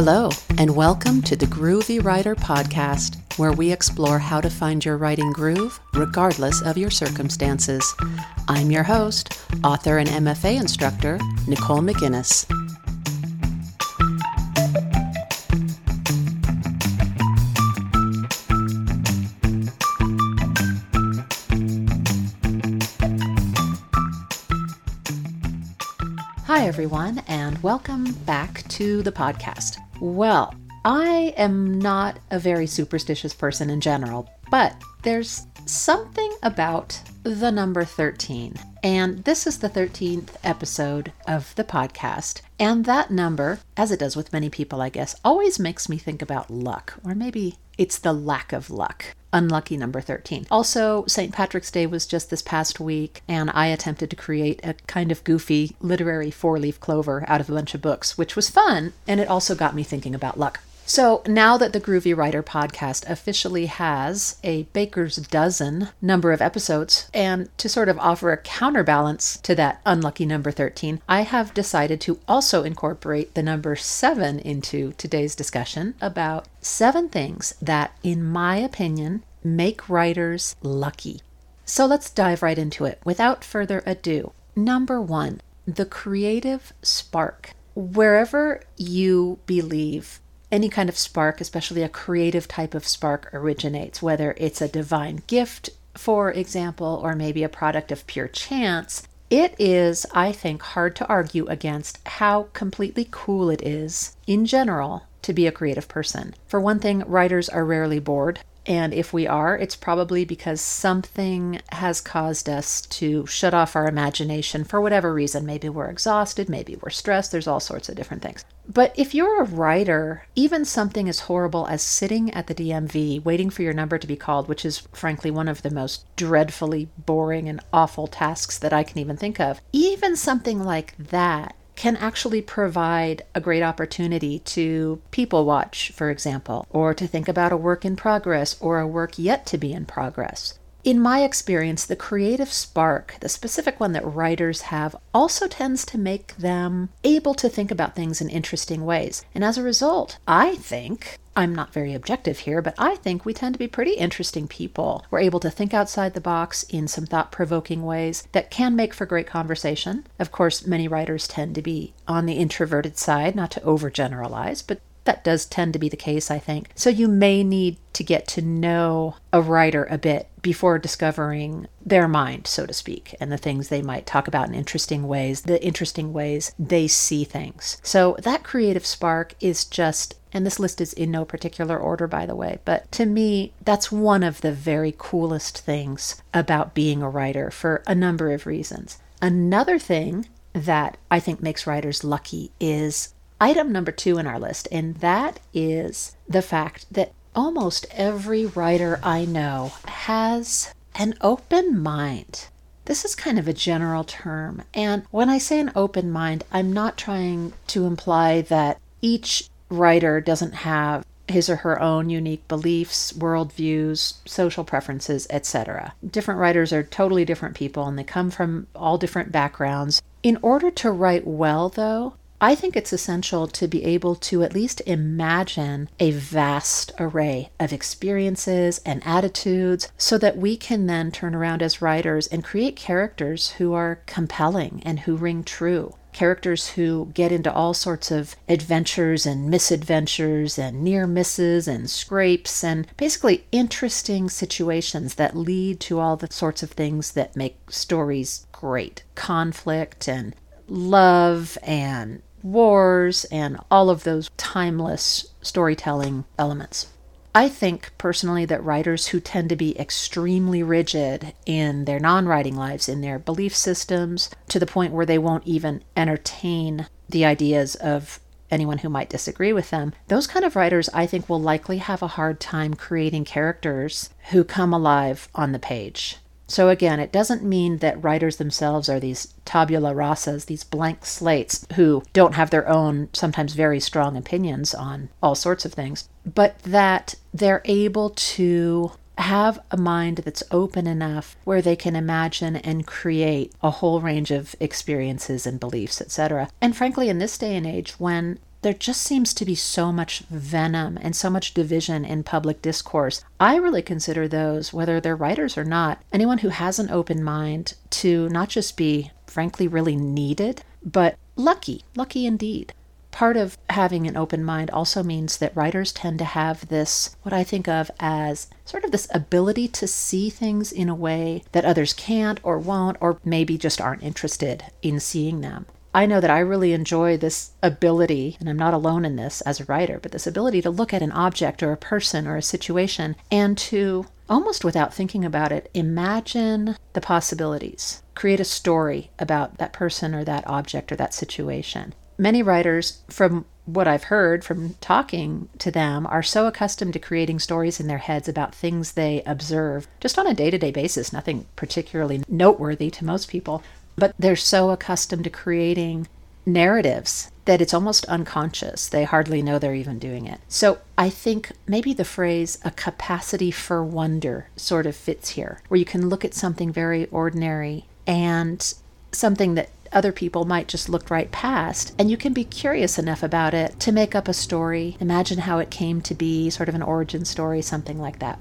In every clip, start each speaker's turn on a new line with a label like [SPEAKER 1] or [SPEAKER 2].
[SPEAKER 1] Hello, and welcome to the Groovy Writer Podcast, where we explore how to find your writing groove regardless of your circumstances. I'm your host, author and MFA instructor, Nicole McInnis. Hi, everyone, and welcome back to the podcast. Well, I am not a very superstitious person in general, but there's something about the number 13. And this is the 13th episode of the podcast. And that number, as it does with many people, I guess, always makes me think about luck, or maybe it's the lack of luck. Unlucky number 13. Also, St. Patrick's Day was just this past week, and I attempted to create a kind of goofy literary four leaf clover out of a bunch of books, which was fun, and it also got me thinking about luck. So now that the Groovy Writer podcast officially has a baker's dozen number of episodes, and to sort of offer a counterbalance to that unlucky number 13, I have decided to also incorporate the number 7 into today's discussion about seven things that, in my opinion, make writers lucky. So let's dive right into it without further ado. Number one, the creative spark. Wherever you believe any kind of spark, especially a creative type of spark, originates, whether it's a divine gift, for example, or maybe a product of pure chance, it is, I think, hard to argue against how completely cool it is, in general, to be a creative person. For one thing, writers are rarely bored. And if we are, it's probably because something has caused us to shut off our imagination for whatever reason. Maybe we're exhausted, maybe we're stressed, there's all sorts of different things. But if you're a writer, even something as horrible as sitting at the DMV waiting for your number to be called, which is frankly one of the most dreadfully boring and awful tasks that I can even think of, even something like that can actually provide a great opportunity to people watch, for example, or to think about a work in progress or a work yet to be in progress. In my experience, the creative spark, the specific one that writers have, also tends to make them able to think about things in interesting ways. And as a result, I think I'm not very objective here, but I think we tend to be pretty interesting people. We're able to think outside the box in some thought provoking ways that can make for great conversation. Of course, many writers tend to be on the introverted side, not to overgeneralize, but that does tend to be the case, I think. So you may need to get to know a writer a bit before discovering their mind, so to speak, and the things they might talk about in interesting ways, the interesting ways they see things. So that creative spark is just and this list is in no particular order, by the way, but to me, that's one of the very coolest things about being a writer for a number of reasons. Another thing that I think makes writers lucky is item number two in our list, and that is the fact that almost every writer I know has an open mind. This is kind of a general term, and when I say an open mind, I'm not trying to imply that each writer doesn't have his or her own unique beliefs, worldviews, social preferences, etc. Different writers are totally different people and they come from all different backgrounds. In order to write well, though, I think it's essential to be able to at least imagine a vast array of experiences and attitudes so that we can then turn around as writers and create characters who are compelling and who ring true. Characters who get into all sorts of adventures and misadventures and near misses and scrapes and basically interesting situations that lead to all the sorts of things that make stories great conflict and love and wars and all of those timeless storytelling elements. I think personally that writers who tend to be extremely rigid in their non writing lives, in their belief systems, to the point where they won't even entertain the ideas of anyone who might disagree with them, those kind of writers I think will likely have a hard time creating characters who come alive on the page. So again, it doesn't mean that writers themselves are these tabula rasas, these blank slates who don't have their own, sometimes very strong opinions on all sorts of things, but that they're able to have a mind that's open enough where they can imagine and create a whole range of experiences and beliefs, etc. And frankly, in this day and age, when there just seems to be so much venom and so much division in public discourse. I really consider those, whether they're writers or not, anyone who has an open mind to not just be, frankly, really needed, but lucky, lucky indeed. Part of having an open mind also means that writers tend to have this, what I think of as sort of this ability to see things in a way that others can't or won't, or maybe just aren't interested in seeing them. I know that I really enjoy this ability, and I'm not alone in this as a writer, but this ability to look at an object or a person or a situation and to, almost without thinking about it, imagine the possibilities, create a story about that person or that object or that situation. Many writers, from what I've heard from talking to them, are so accustomed to creating stories in their heads about things they observe just on a day to day basis, nothing particularly noteworthy to most people, but they're so accustomed to creating narratives that it's almost unconscious. They hardly know they're even doing it. So I think maybe the phrase a capacity for wonder sort of fits here, where you can look at something very ordinary and something that other people might just look right past, and you can be curious enough about it to make up a story, imagine how it came to be, sort of an origin story, something like that.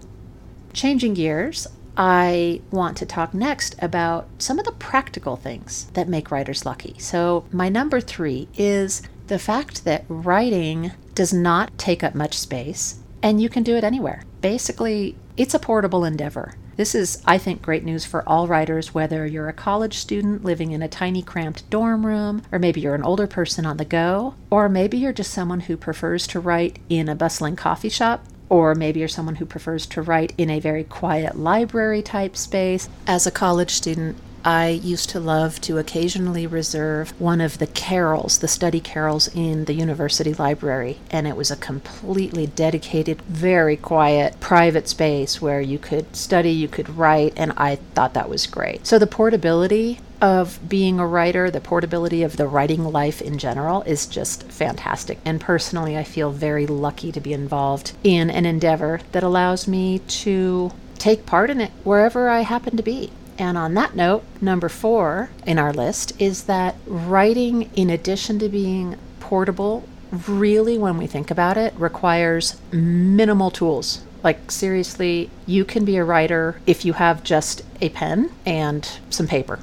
[SPEAKER 1] Changing gears, I want to talk next about some of the practical things that make writers lucky. So, my number three is the fact that writing does not take up much space and you can do it anywhere. Basically, it's a portable endeavor. This is, I think, great news for all writers, whether you're a college student living in a tiny, cramped dorm room, or maybe you're an older person on the go, or maybe you're just someone who prefers to write in a bustling coffee shop or maybe you're someone who prefers to write in a very quiet library type space. As a college student, I used to love to occasionally reserve one of the carrels, the study carrels in the university library, and it was a completely dedicated, very quiet, private space where you could study, you could write, and I thought that was great. So the portability of being a writer, the portability of the writing life in general is just fantastic. And personally, I feel very lucky to be involved in an endeavor that allows me to take part in it wherever I happen to be. And on that note, number four in our list is that writing, in addition to being portable, really, when we think about it, requires minimal tools. Like, seriously, you can be a writer if you have just a pen and some paper.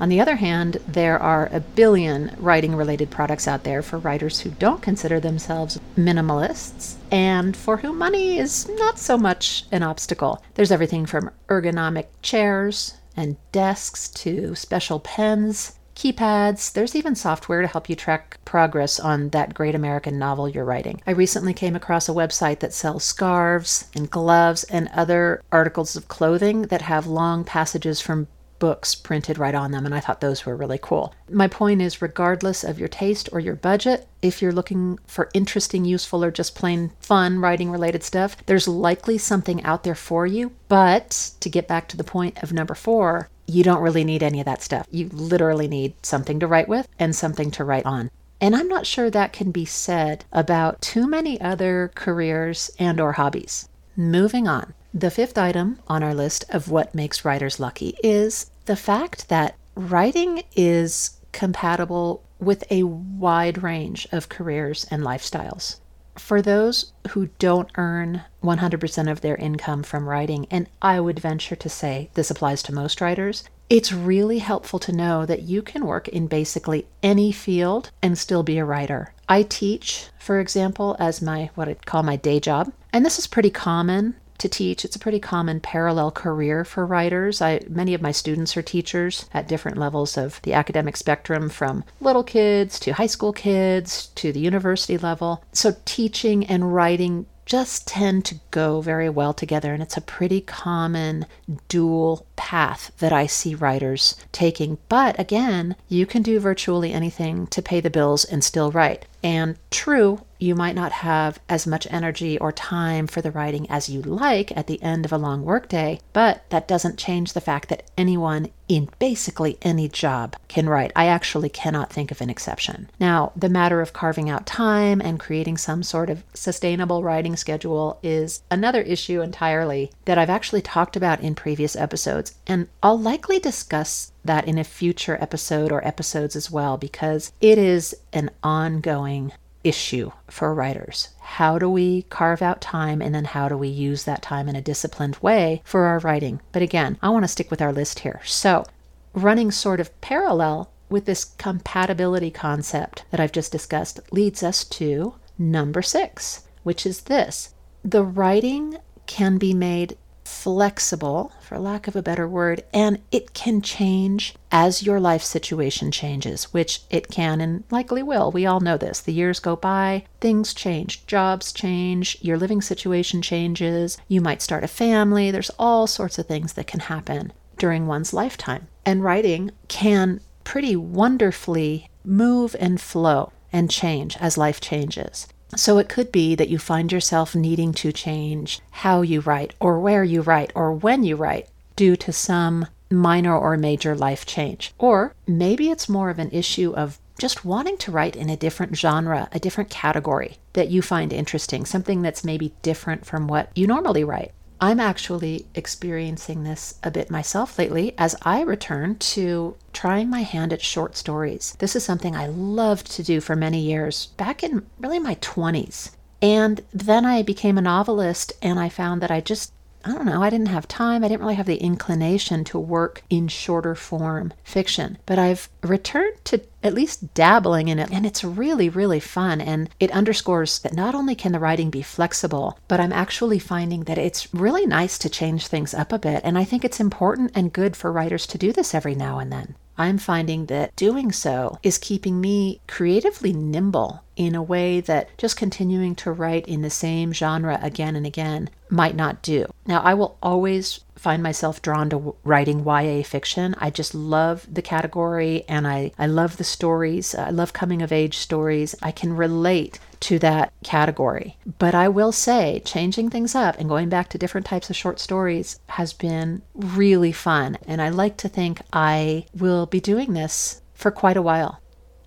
[SPEAKER 1] On the other hand, there are a billion writing related products out there for writers who don't consider themselves minimalists and for whom money is not so much an obstacle. There's everything from ergonomic chairs and desks to special pens, keypads. There's even software to help you track progress on that great American novel you're writing. I recently came across a website that sells scarves and gloves and other articles of clothing that have long passages from books printed right on them, and I thought those were really cool. My point is, regardless of your taste or your budget, if you're looking for interesting, useful, or just plain fun writing related stuff, there's likely something out there for you. But to get back to the point of number four, you don't really need any of that stuff. You literally need something to write with and something to write on. And I'm not sure that can be said about too many other careers and or hobbies. Moving on. The fifth item on our list of what makes writers lucky is the fact that writing is compatible with a wide range of careers and lifestyles. For those who don't earn 100% of their income from writing, and I would venture to say this applies to most writers, it's really helpful to know that you can work in basically any field and still be a writer. I teach, for example, as my what I'd call my day job, and this is pretty common to teach. It's a pretty common parallel career for writers. I, many of my students are teachers at different levels of the academic spectrum, from little kids to high school kids to the university level. So, teaching and writing just tend to go very well together, and it's a pretty common dual path that I see writers taking. But again, you can do virtually anything to pay the bills and still write. And true, you might not have as much energy or time for the writing as you like at the end of a long workday, but that doesn't change the fact that anyone in basically any job can write. I actually cannot think of an exception. Now, the matter of carving out time and creating some sort of sustainable writing schedule is another issue entirely that I've actually talked about in previous episodes, and I'll likely discuss that in a future episode or episodes as well, because it is an ongoing issue for writers. How do we carve out time and then how do we use that time in a disciplined way for our writing? But again, I want to stick with our list here. So, running sort of parallel with this compatibility concept that I've just discussed leads us to number six, which is this the writing can be made flexible, for lack of a better word, and it can change as your life situation changes, which it can and likely will. We all know this. The years go by, things change, jobs change, your living situation changes, you might start a family. There's all sorts of things that can happen during one's lifetime. And writing can pretty wonderfully move and flow and change as life changes. So it could be that you find yourself needing to change how you write, or where you write, or when you write due to some minor or major life change. Or maybe it's more of an issue of just wanting to write in a different genre, a different category that you find interesting, something that's maybe different from what you normally write. I'm actually experiencing this a bit myself lately as I return to trying my hand at short stories. This is something I loved to do for many years, back in really my 20s. And then I became a novelist and I found that I just I don't know, I didn't have time. I didn't really have the inclination to work in shorter form fiction. But I've returned to at least dabbling in it, and it's really, really fun. And it underscores that not only can the writing be flexible, but I'm actually finding that it's really nice to change things up a bit. And I think it's important and good for writers to do this every now and then. I'm finding that doing so is keeping me creatively nimble in a way that just continuing to write in the same genre again and again might not do. Now, I will always find myself drawn to writing YA fiction. I just love the category and I, I love the stories. I love coming of age stories. I can relate to that category. But I will say, changing things up and going back to different types of short stories has been really fun. And I like to think I will be doing this for quite a while.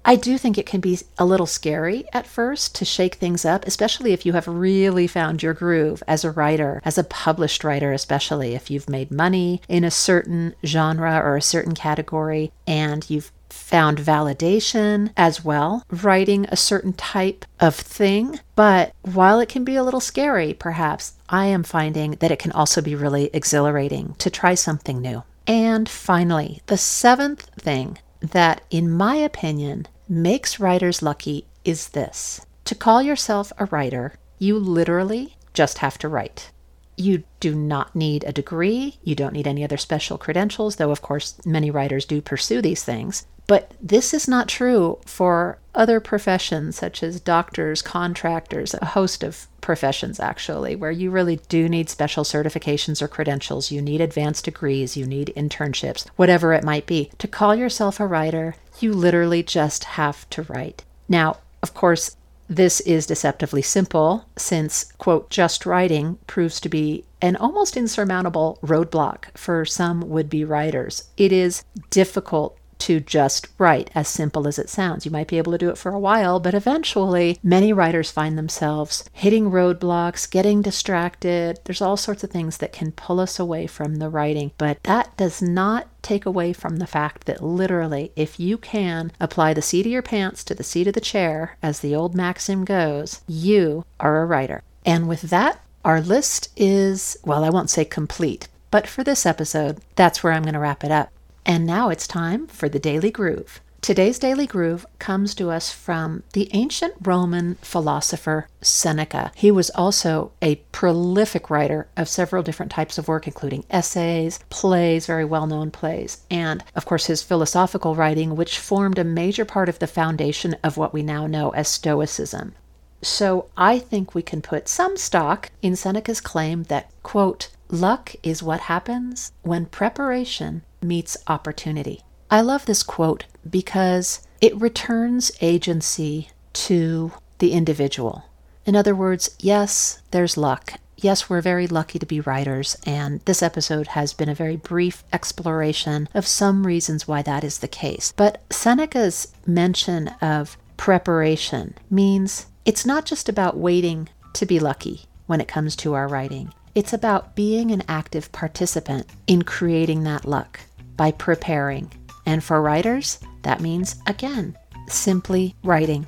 [SPEAKER 1] I do think it can be a little scary at first to shake things up, especially if you have really found your groove as a writer, as a published writer, especially if you've made money in a certain genre or a certain category and you've found validation as well, writing a certain type of thing. But while it can be a little scary, perhaps, I am finding that it can also be really exhilarating to try something new. And finally, the seventh thing that, in my opinion, makes writers lucky is this to call yourself a writer, you literally just have to write. You do not need a degree. You don't need any other special credentials, though, of course, many writers do pursue these things. But this is not true for other professions such as doctors, contractors, a host of professions actually, where you really do need special certifications or credentials. You need advanced degrees, you need internships, whatever it might be. To call yourself a writer, you literally just have to write. Now, of course, this is deceptively simple since, quote, just writing proves to be an almost insurmountable roadblock for some would be writers. It is difficult to just write, as simple as it sounds. You might be able to do it for a while, but eventually, many writers find themselves hitting roadblocks, getting distracted. There's all sorts of things that can pull us away from the writing, but that does not take away from the fact that literally, if you can apply the seat of your pants to the seat of the chair, as the old maxim goes, you are a writer. And with that, our list is, well, I won't say complete, but for this episode, that's where I'm going to wrap it up. And now it's time for the Daily Groove. Today's Daily Groove comes to us from the ancient Roman philosopher Seneca. He was also a prolific writer of several different types of work, including essays, plays, very well known plays, and of course his philosophical writing, which formed a major part of the foundation of what we now know as Stoicism. So I think we can put some stock in Seneca's claim that, quote, luck is what happens when preparation meets opportunity. I love this quote because it returns agency to the individual. In other words, yes, there's luck. Yes, we're very lucky to be writers, and this episode has been a very brief exploration of some reasons why that is the case. But Seneca's mention of preparation means it's not just about waiting to be lucky when it comes to our writing, it's about being an active participant in creating that luck by preparing And for writers, that means, again, simply writing.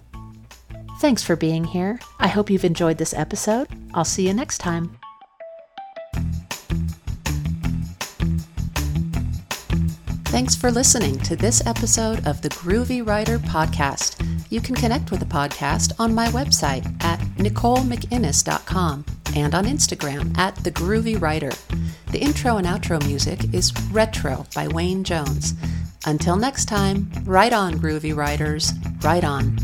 [SPEAKER 1] Thanks for being here. I hope you've enjoyed this episode. I'll see you next time. Thanks for listening to this episode of the Groovy Writer Podcast. You can connect with the podcast on my website at nicolemcinnis.com and on Instagram at The Groovy Writer. The intro and outro music is Retro by Wayne Jones. Until next time, write on, Groovy Writers, write on.